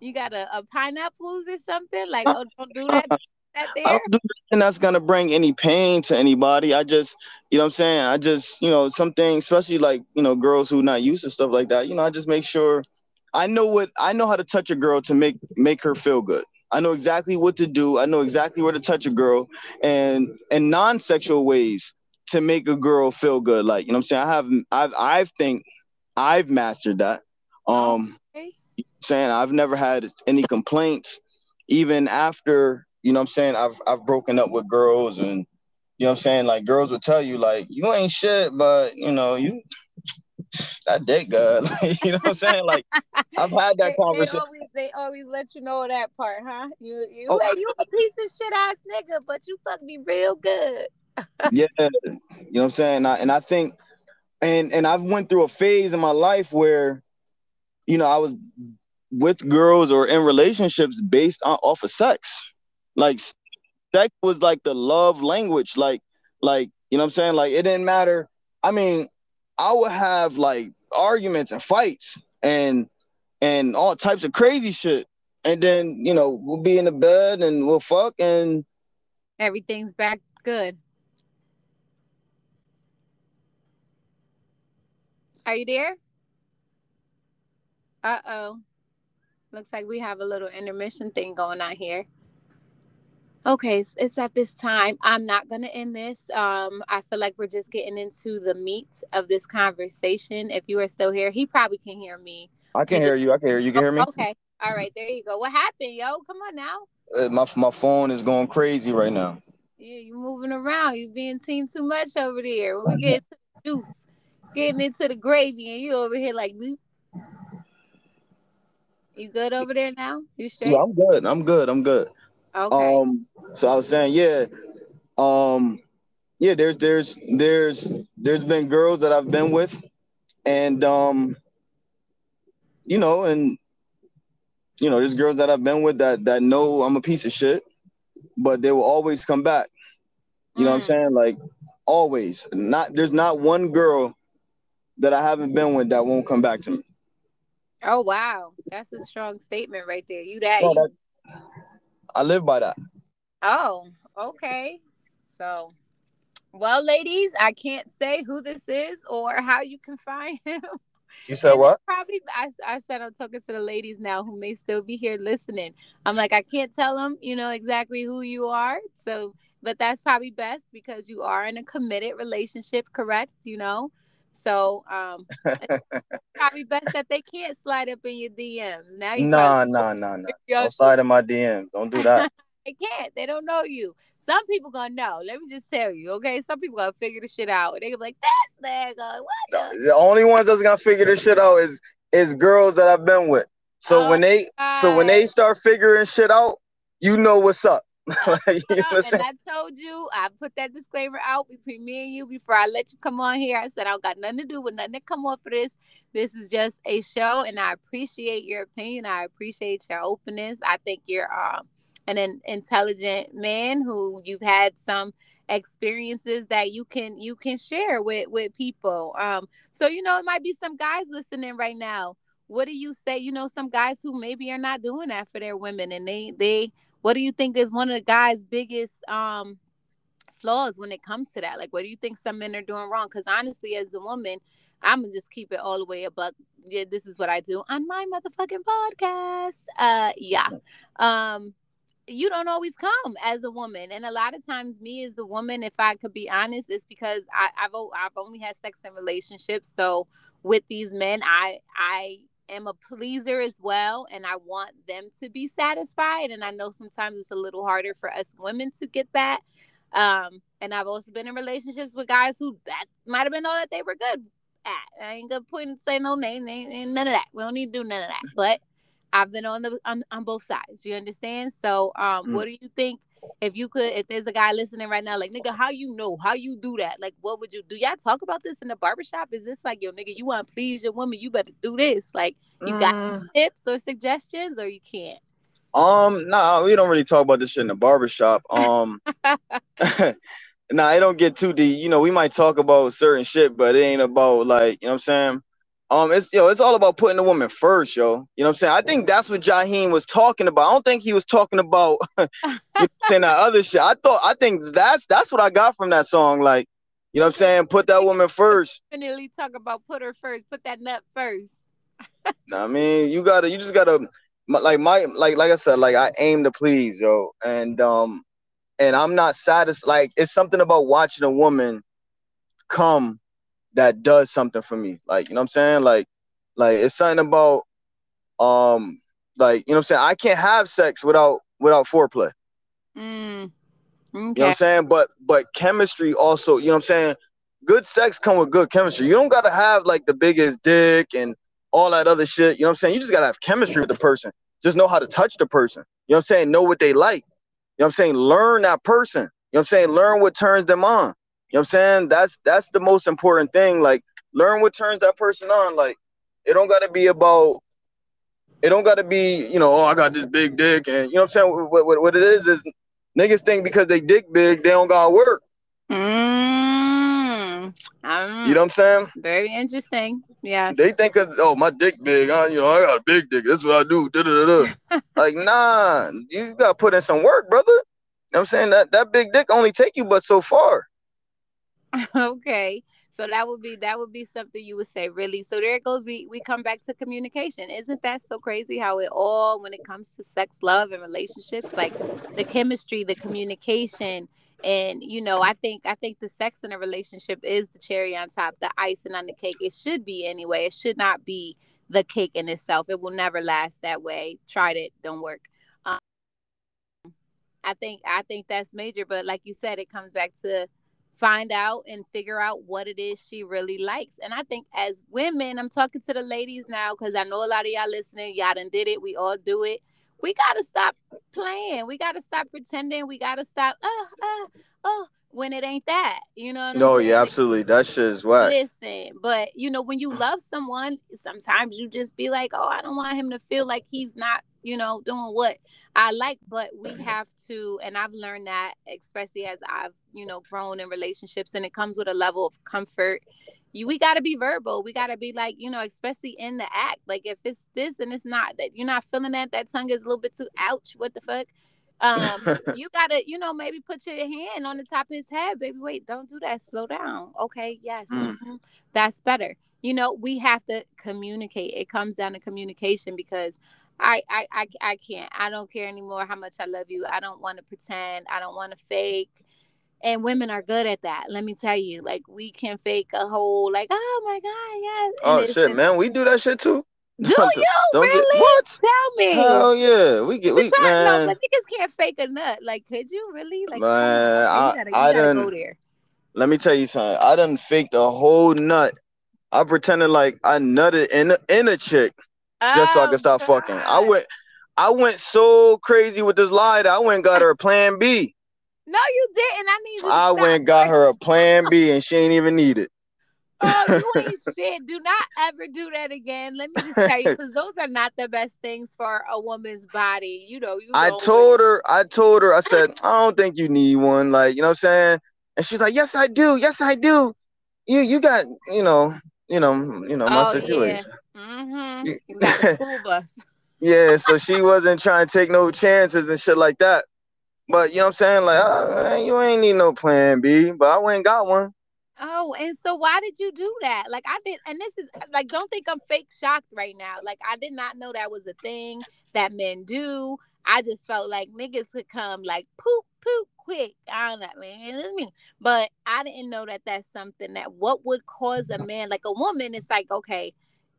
You got a, a pineapples or something? Like, oh, don't do that. That there? I don't do anything that's gonna bring any pain to anybody. I just, you know, what I'm saying, I just, you know, something, especially like, you know, girls who not used to stuff like that. You know, I just make sure I know what I know how to touch a girl to make make her feel good. I know exactly what to do. I know exactly where to touch a girl and in non-sexual ways to make a girl feel good. Like, you know I'm saying? I have I've I think I've mastered that. Um okay. Saying I've never had any complaints even after, you know I'm saying, I've I've broken up with girls and you know I'm saying? Like girls would tell you like you ain't shit, but you know, you that dick uh, good. you know what I'm saying? Like I've had that conversation. They always, they always, let you know that part, huh? You you oh, you a piece of shit ass nigga, but you fuck me real good. yeah, you know what I'm saying? I, and I think, and and I've went through a phase in my life where, you know, I was with girls or in relationships based on off of sex, like sex was like the love language, like like you know what I'm saying? Like it didn't matter. I mean, I would have like arguments and fights and and all types of crazy shit. And then, you know, we'll be in the bed and we'll fuck and everything's back Good. Are you there? Uh oh. Looks like we have a little intermission thing going on here. Okay, it's at this time. I'm not going to end this. Um, I feel like we're just getting into the meat of this conversation. If you are still here, he probably can hear me. I can hear you. I can hear you. You can hear me? Okay. All right. There you go. What happened, yo? Come on now. Uh, my my phone is going crazy right now. Yeah, you moving around. You being seen too much over there. When we get to the juice, getting into the gravy, and you over here like, you good over there now? You straight? Yeah, I'm good. I'm good. I'm good. Okay. Um, so I was saying, yeah, um, yeah, there's there's there's there's been girls that I've been with, and um, you know, and you know, there's girls that I've been with that that know I'm a piece of shit, but they will always come back. You know what I'm Mm. saying? Like always. Not there's not one girl that I haven't been with that won't come back to me. Oh wow, that's a strong statement right there. You that? No, you- that- I live by that. Oh, okay. So, well, ladies, I can't say who this is or how you can find him. You said And what? Probably, I, I said I'm talking to the ladies now who may still be here listening. I'm like, I can't tell them, you know, exactly who you are. So, but that's probably best because you are in a committed relationship, correct? You know, so um, probably best that they can't slide up in your DMs. Now you nah, nah, nah. Don't slide in my DM. Don't do that. they can't. They don't know you. Some people gonna know. Let me just tell you, okay? Some people gonna figure the shit out. They gonna be like, "This nigga, what the?" the only ones that's gonna figure this shit out is is girls that I've been with. So Oh, when they so when they start figuring shit out, you know what's up. Like, you know and saying? I told you, I put that disclaimer out between me and you before I let you come on here. I said I don't got nothing to do with nothing to come off of this. This is just a show, and I appreciate your opinion. I appreciate your openness. I think you're um an in- intelligent man who you've had some experiences that you can you can share with with people. Um, so you know it might be some guys listening right now. What do you say? You know, some guys who maybe are not doing that for their women, and they they what do you think is one of the guys' biggest um flaws when it comes to that? Like, what do you think some men are doing wrong? Because honestly, as a woman, I'm gonna just keep it all the way a buck. Yeah, this is what I do on my motherfucking podcast. Uh, yeah. Um, you don't always come as a woman, and a lot of times, me as a woman, if I could be honest, it's because I, I've I've only had sex in relationships. So with these men, I I am a pleaser as well and I want them to be satisfied and I know sometimes it's a little harder for us women to get that um and I've also been in relationships with guys who that might have been all that they were good at. I ain't gonna put point and say no name ain't, ain't none of that. We don't need to do none of that but I've been on the on, on both sides you understand? So um Mm. what do you think if you could if there's a guy listening right now like nigga how you know? How you do that? Like what would you do? Y'all talk about this in the barbershop? Is this like yo nigga you want to please your woman you better do this. Like you got Mm, tips or suggestions or you can't? Um, nah, we don't really talk about this shit in the barbershop. Um, nah, I don't get too deep. You know, we might talk about certain shit, but it ain't about like, you know what I'm saying? Um, it's yo, it's all about putting the woman first, yo. You know what I'm saying? I think that's what Jaheim was talking about. I don't think he was talking about you know, saying that other shit. I thought I think that's that's what I got from that song. Like, you know what I'm saying? Put that woman first. definitely talk about put her first put that nut first I mean, you gotta, you just gotta, like my, like, like I said, like I aim to please, yo, and um, and I'm not satisfied. Like it's something about watching a woman come that does something for me. Like you know what I'm saying? Like, like it's something about, um, like you know what I'm saying. I can't have sex without without foreplay. mm. You know what I'm saying? But but chemistry also, you know what I'm saying? Good sex come with good chemistry. You don't gotta have like the biggest dick and all that other shit. You know what I'm saying? You just gotta have chemistry with the person. Just know how to touch the person. You know what I'm saying? Know what they like. You know what I'm saying? Learn that person. You know what I'm saying? Learn what turns them on. You know what I'm saying? That's that's the most important thing. Like learn what turns that person on. Like it don't gotta be about it don't gotta be, you know, oh I got this big dick and you know what I'm saying? What, what, what it is is niggas think because they dick big, they don't gotta work. mm. Um, You know what I'm saying? very interesting yeah They think cause oh my dick big, huh? you know, I got a big dick. That's what I do. Da-da-da-da. like, nah, you gotta put in some work, brother. You know what I'm saying? That that big dick only take you but so far. okay. So that would be that would be something you would say, really. So there it goes. We we come back to communication. Isn't that so crazy how it all when it comes to sex, love, and relationships, like the chemistry, the communication, and you know, I think I think the sex in a relationship is the cherry on top, the icing on the cake. It should be anyway. It should not be the cake in itself. It will never last that way. Tried it, don't work. Um, I think I think that's major, but like you said, it comes back to find out and figure out what it is she really likes. And I think as women, I'm talking to the ladies now because I know a lot of y'all listening, y'all done did it. We all do it. We gotta stop playing. We gotta stop pretending. We gotta stop. Oh, oh, oh when it ain't that. You know No, yeah, absolutely. That shit is what. Listen, but you know, when you love someone, sometimes you just be like, Oh, I don't want him to feel like he's not, you know, doing what I like, but we mm-hmm. have to, and I've learned that, especially as I've, you know, grown in relationships, and it comes with a level of comfort. You, we got to be verbal. We got to be like, you know, especially in the act. Like if it's this and it's not that you're not feeling that, that tongue is a little bit too ouch. What the fuck? um, you gotta, you know, maybe put your hand on the top of his head, baby. Wait, don't do that. Slow down. Okay, yes, mm. mm-hmm. that's better. You know, we have to communicate. It comes down to communication because I, I, I, I can't. I don't care anymore how much I love you. I don't want to pretend. I don't want to fake. And women are good at that. Let me tell you, like we can fake a whole, like, oh my god, yes. Oh shit, man, we do that shit too. Do you really? Get, what? Tell me. Hell yeah, we get we, man. No, but niggas can't fake a nut. Like, could you really? Like, man, I, gotta, I done. Go there. Let me tell you something. I done faked a whole nut. I pretended like I nutted in a, in a chick oh, just so I oh could stop God. fucking. I went, I went so crazy with this lie that I went and got her a plan B. No, you didn't. I need. I went and got her a plan B, and she ain't even need it. Oh, you ain't shit. Do not ever do that again. Let me just tell you, because those are not the best things for a woman's body. You know, you. I told her. I told her. I said, I don't think you need one. Like, you know what I'm saying? And she's like, Yes, I do. Yes, I do. You, you got, you know, you know, you know, my oh, situation. Yeah. Mm-hmm. You got a school bus. yeah, so she wasn't trying to take no chances and shit like that. But you know what I'm saying? Like, ah, man, you ain't need no plan B. But I went got one. Oh, and so why did you do that? Like I did, and this is like, don't think I'm fake shocked right now. Like I did not know that was a thing that men do. I just felt like niggas could come like poop poop quick. I don't know, man. But I didn't know that that's something that what would cause a man like a woman. It's like okay,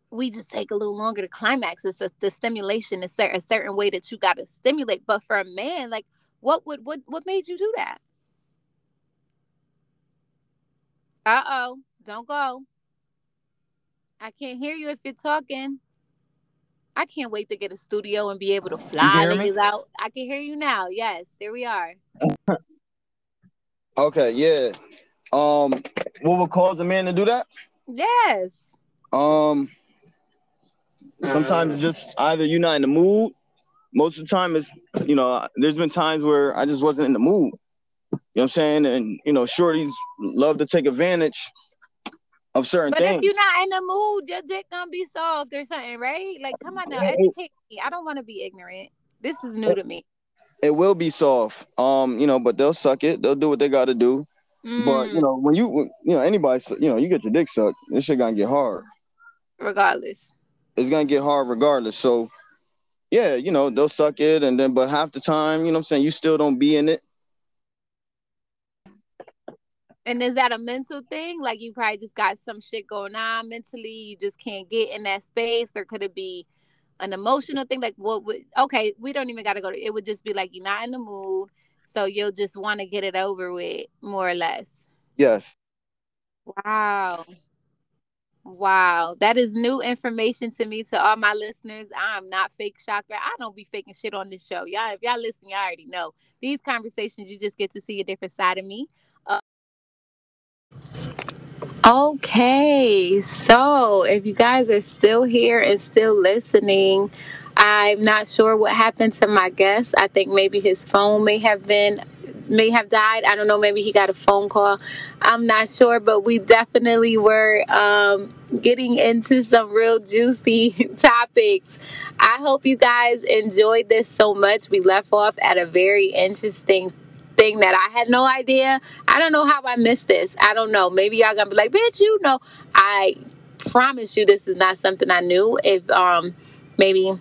we just take a little longer to climax. It's the stimulation. It's a certain way that you got to stimulate. But for a man, like what would what what made you do that? Uh oh, don't go. I can't hear you if you're talking. I can't wait to get a studio and be able to fly niggas out. I can hear you now. Yes, there we are. okay, yeah. Um, what would cause a man to do that? Yes. Um, sometimes just either you're not in the mood. Most of the time, it's you know, there's been times where I just wasn't in the mood. You know what I'm saying? And you know, shorties love to take advantage of certain things. but things. if you're not in the mood, your dick gonna be soft or something, right? Like, come on now, educate me. I don't want to be ignorant. This is new to me. It will be soft, um, you know, but they'll suck it. They'll do what they got to do. Mm. But you mm. know, when you, you know, anybody, you know, you get your dick sucked, this shit gonna get hard. Regardless. It's gonna get hard regardless. So, yeah, you know, they'll suck it, and then, but half the time, you know, I'm saying, you still don't be in it. And is that a mental thing? Like you probably just got some shit going on mentally, you just can't get in that space, or could it be an emotional thing? Like what would okay, we don't even gotta go to it would just be like you're not in the mood, so you'll just want to get it over with, more or less. Yes. Wow. Wow, that is new information to me, to all my listeners. I'm not fake shocker. I don't be faking shit on this show. Y'all, if y'all listen, y'all already know. These conversations, you just get to see a different side of me. Uh, okay, so if you guys are still here and still listening, I'm not sure what happened to my guest. I think maybe his phone may have been may have died. I don't know, maybe he got a phone call. I'm not sure, but we definitely were um, getting into some real juicy topics. I hope you guys enjoyed this so much. We left off at a very interesting thing that I had no idea. I don't know how I missed this. I don't know. Maybe y'all gonna be like, bitch, you know. I promise you this is not something I knew. If um maybe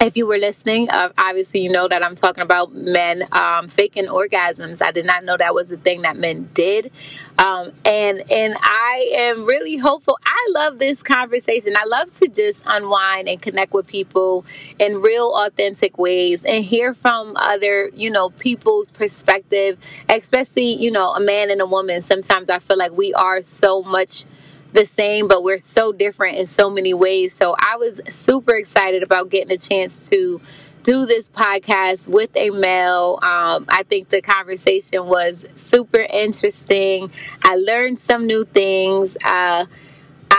if you were listening, uh, obviously you know that I'm talking about men um, faking orgasms. I did not know that was a thing that men did, um, and and I am really hopeful. I love this conversation. I love to just unwind and connect with people in real, authentic ways and hear from other, you know, people's perspective. Especially, you know, a man and a woman. Sometimes I feel like we are so much the same, but we're so different in so many ways. So I was super excited about getting a chance to do this podcast with a male. Um, I think the conversation was super interesting. I learned some new things. Uh,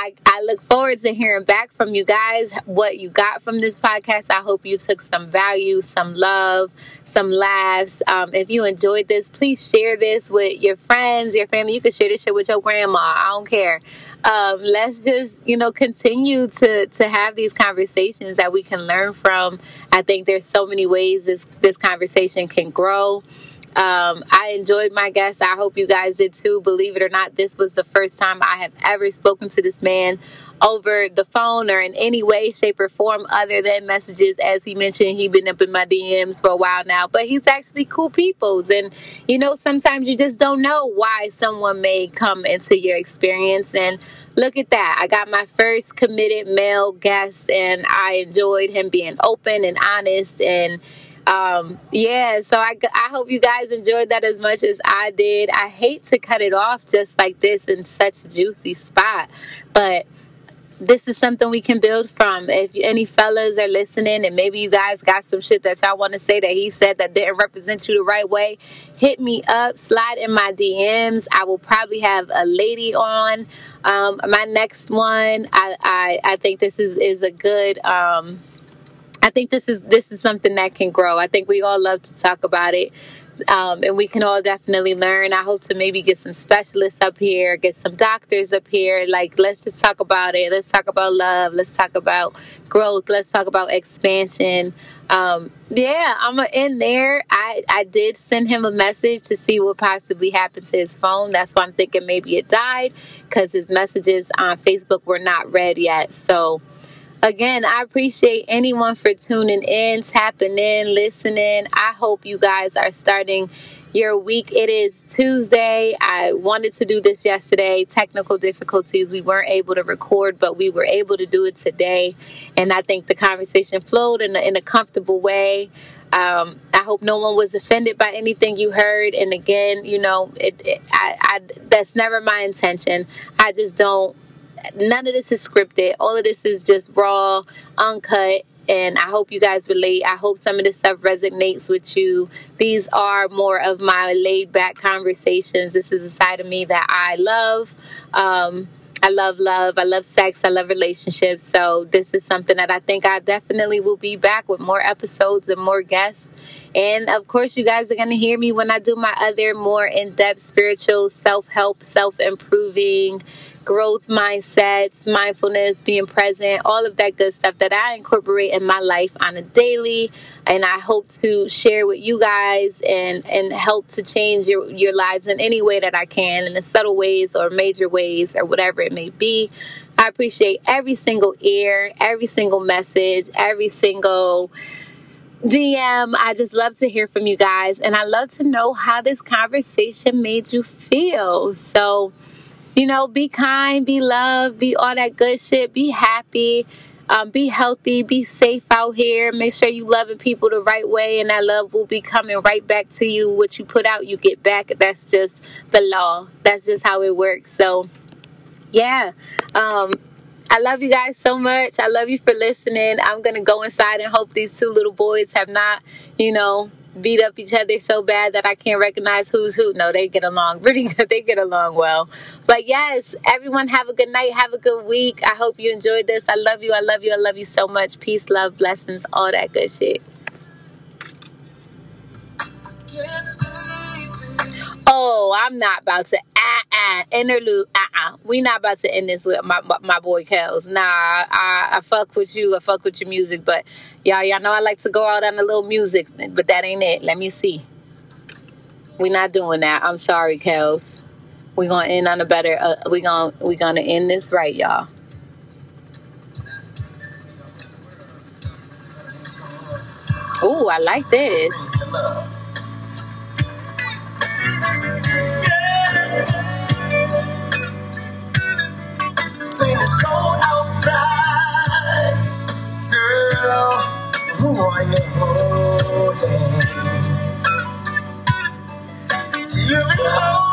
I, I look forward to hearing back from you guys what you got from this podcast. I hope you took some value, some love, some laughs. Um, if you enjoyed this, please share this with your friends, your family. You can share this shit with your grandma. I don't care um, let's just you know continue to to have these conversations that we can learn from. I think there's so many ways this this conversation can grow. Um, I enjoyed my guest. I hope you guys did too. Believe it or not, this was the first time I have ever spoken to this man over the phone or in any way, shape, or form other than messages. As he mentioned, he been up in my DMs for a while now, but he's actually cool peoples. And you know, sometimes you just don't know why someone may come into your experience. And look at that, I got my first committed male guest, and I enjoyed him being open and honest and um, yeah, so I, I hope you guys enjoyed that as much as I did. I hate to cut it off just like this in such a juicy spot, but this is something we can build from. If any fellas are listening and maybe you guys got some shit that y'all want to say that he said that didn't represent you the right way, hit me up, slide in my DMs. I will probably have a lady on. Um, my next one, I, I, I think this is, is a good, um, I think this is this is something that can grow. I think we all love to talk about it. Um, and we can all definitely learn. I hope to maybe get some specialists up here, get some doctors up here. Like, let's just talk about it. Let's talk about love. Let's talk about growth. Let's talk about expansion. Um, yeah, I'm gonna there. I I did send him a message to see what possibly happened to his phone. That's why I'm thinking maybe it died because his messages on Facebook were not read yet. So again, I appreciate anyone for tuning in, tapping in, listening. I hope you guys are starting your week. It is Tuesday. I wanted to do this yesterday. Technical difficulties. We weren't able to record, but we were able to do it today. And I think the conversation flowed in a, in a comfortable way. Um, I hope no one was offended by anything you heard. And again, you know, it, it I, I, that's never my intention. I just don't none of this is scripted. All of this is just raw, uncut. And I hope you guys relate. I hope some of this stuff resonates with you. These are more of my laid back conversations. This is a side of me that I love. Um, I love love. I love sex. I love relationships. So this is something that I think I definitely will be back with more episodes and more guests. And of course, you guys are going to hear me when I do my other more in depth spiritual self help, self improving growth mindsets, mindfulness, being present, all of that good stuff that I incorporate in my life on a daily. And I hope to share with you guys and, and help to change your, your lives in any way that I can, in the subtle ways or major ways or whatever it may be. I appreciate every single ear, every single message, every single DM. I just love to hear from you guys. And I love to know how this conversation made you feel. So, you know, be kind, be loved, be all that good shit, be happy. Um, be healthy, be safe out here. Make sure you loving people the right way, and that love will be coming right back to you. What you put out, you get back. That's just the law. That's just how it works. So, yeah. Um, I love you guys so much. I love you for listening. I'm gonna go inside and hope these two little boys have not, you know, beat up each other so bad that I can't recognize who's who. No, they get along pretty good. They get along well. But yes, everyone have a good night. Have a good week. I hope you enjoyed this. I love you. I love you. I love you so much. Peace, love, blessings, all that good shit. Oh, I'm not about to ah ah interlude ah ah. We not about to end this with my my, boy Kels. Nah, I, I fuck with you. I fuck with your music, but y'all y'all know I like to go out on a little music, but that ain't it. Let me see. We not doing that. I'm sorry, Kels. We gonna end on a better. Uh, we gonna we gonna end this right, y'all. Ooh, I like this. When it's cold outside, girl, who are you holding? You've holding.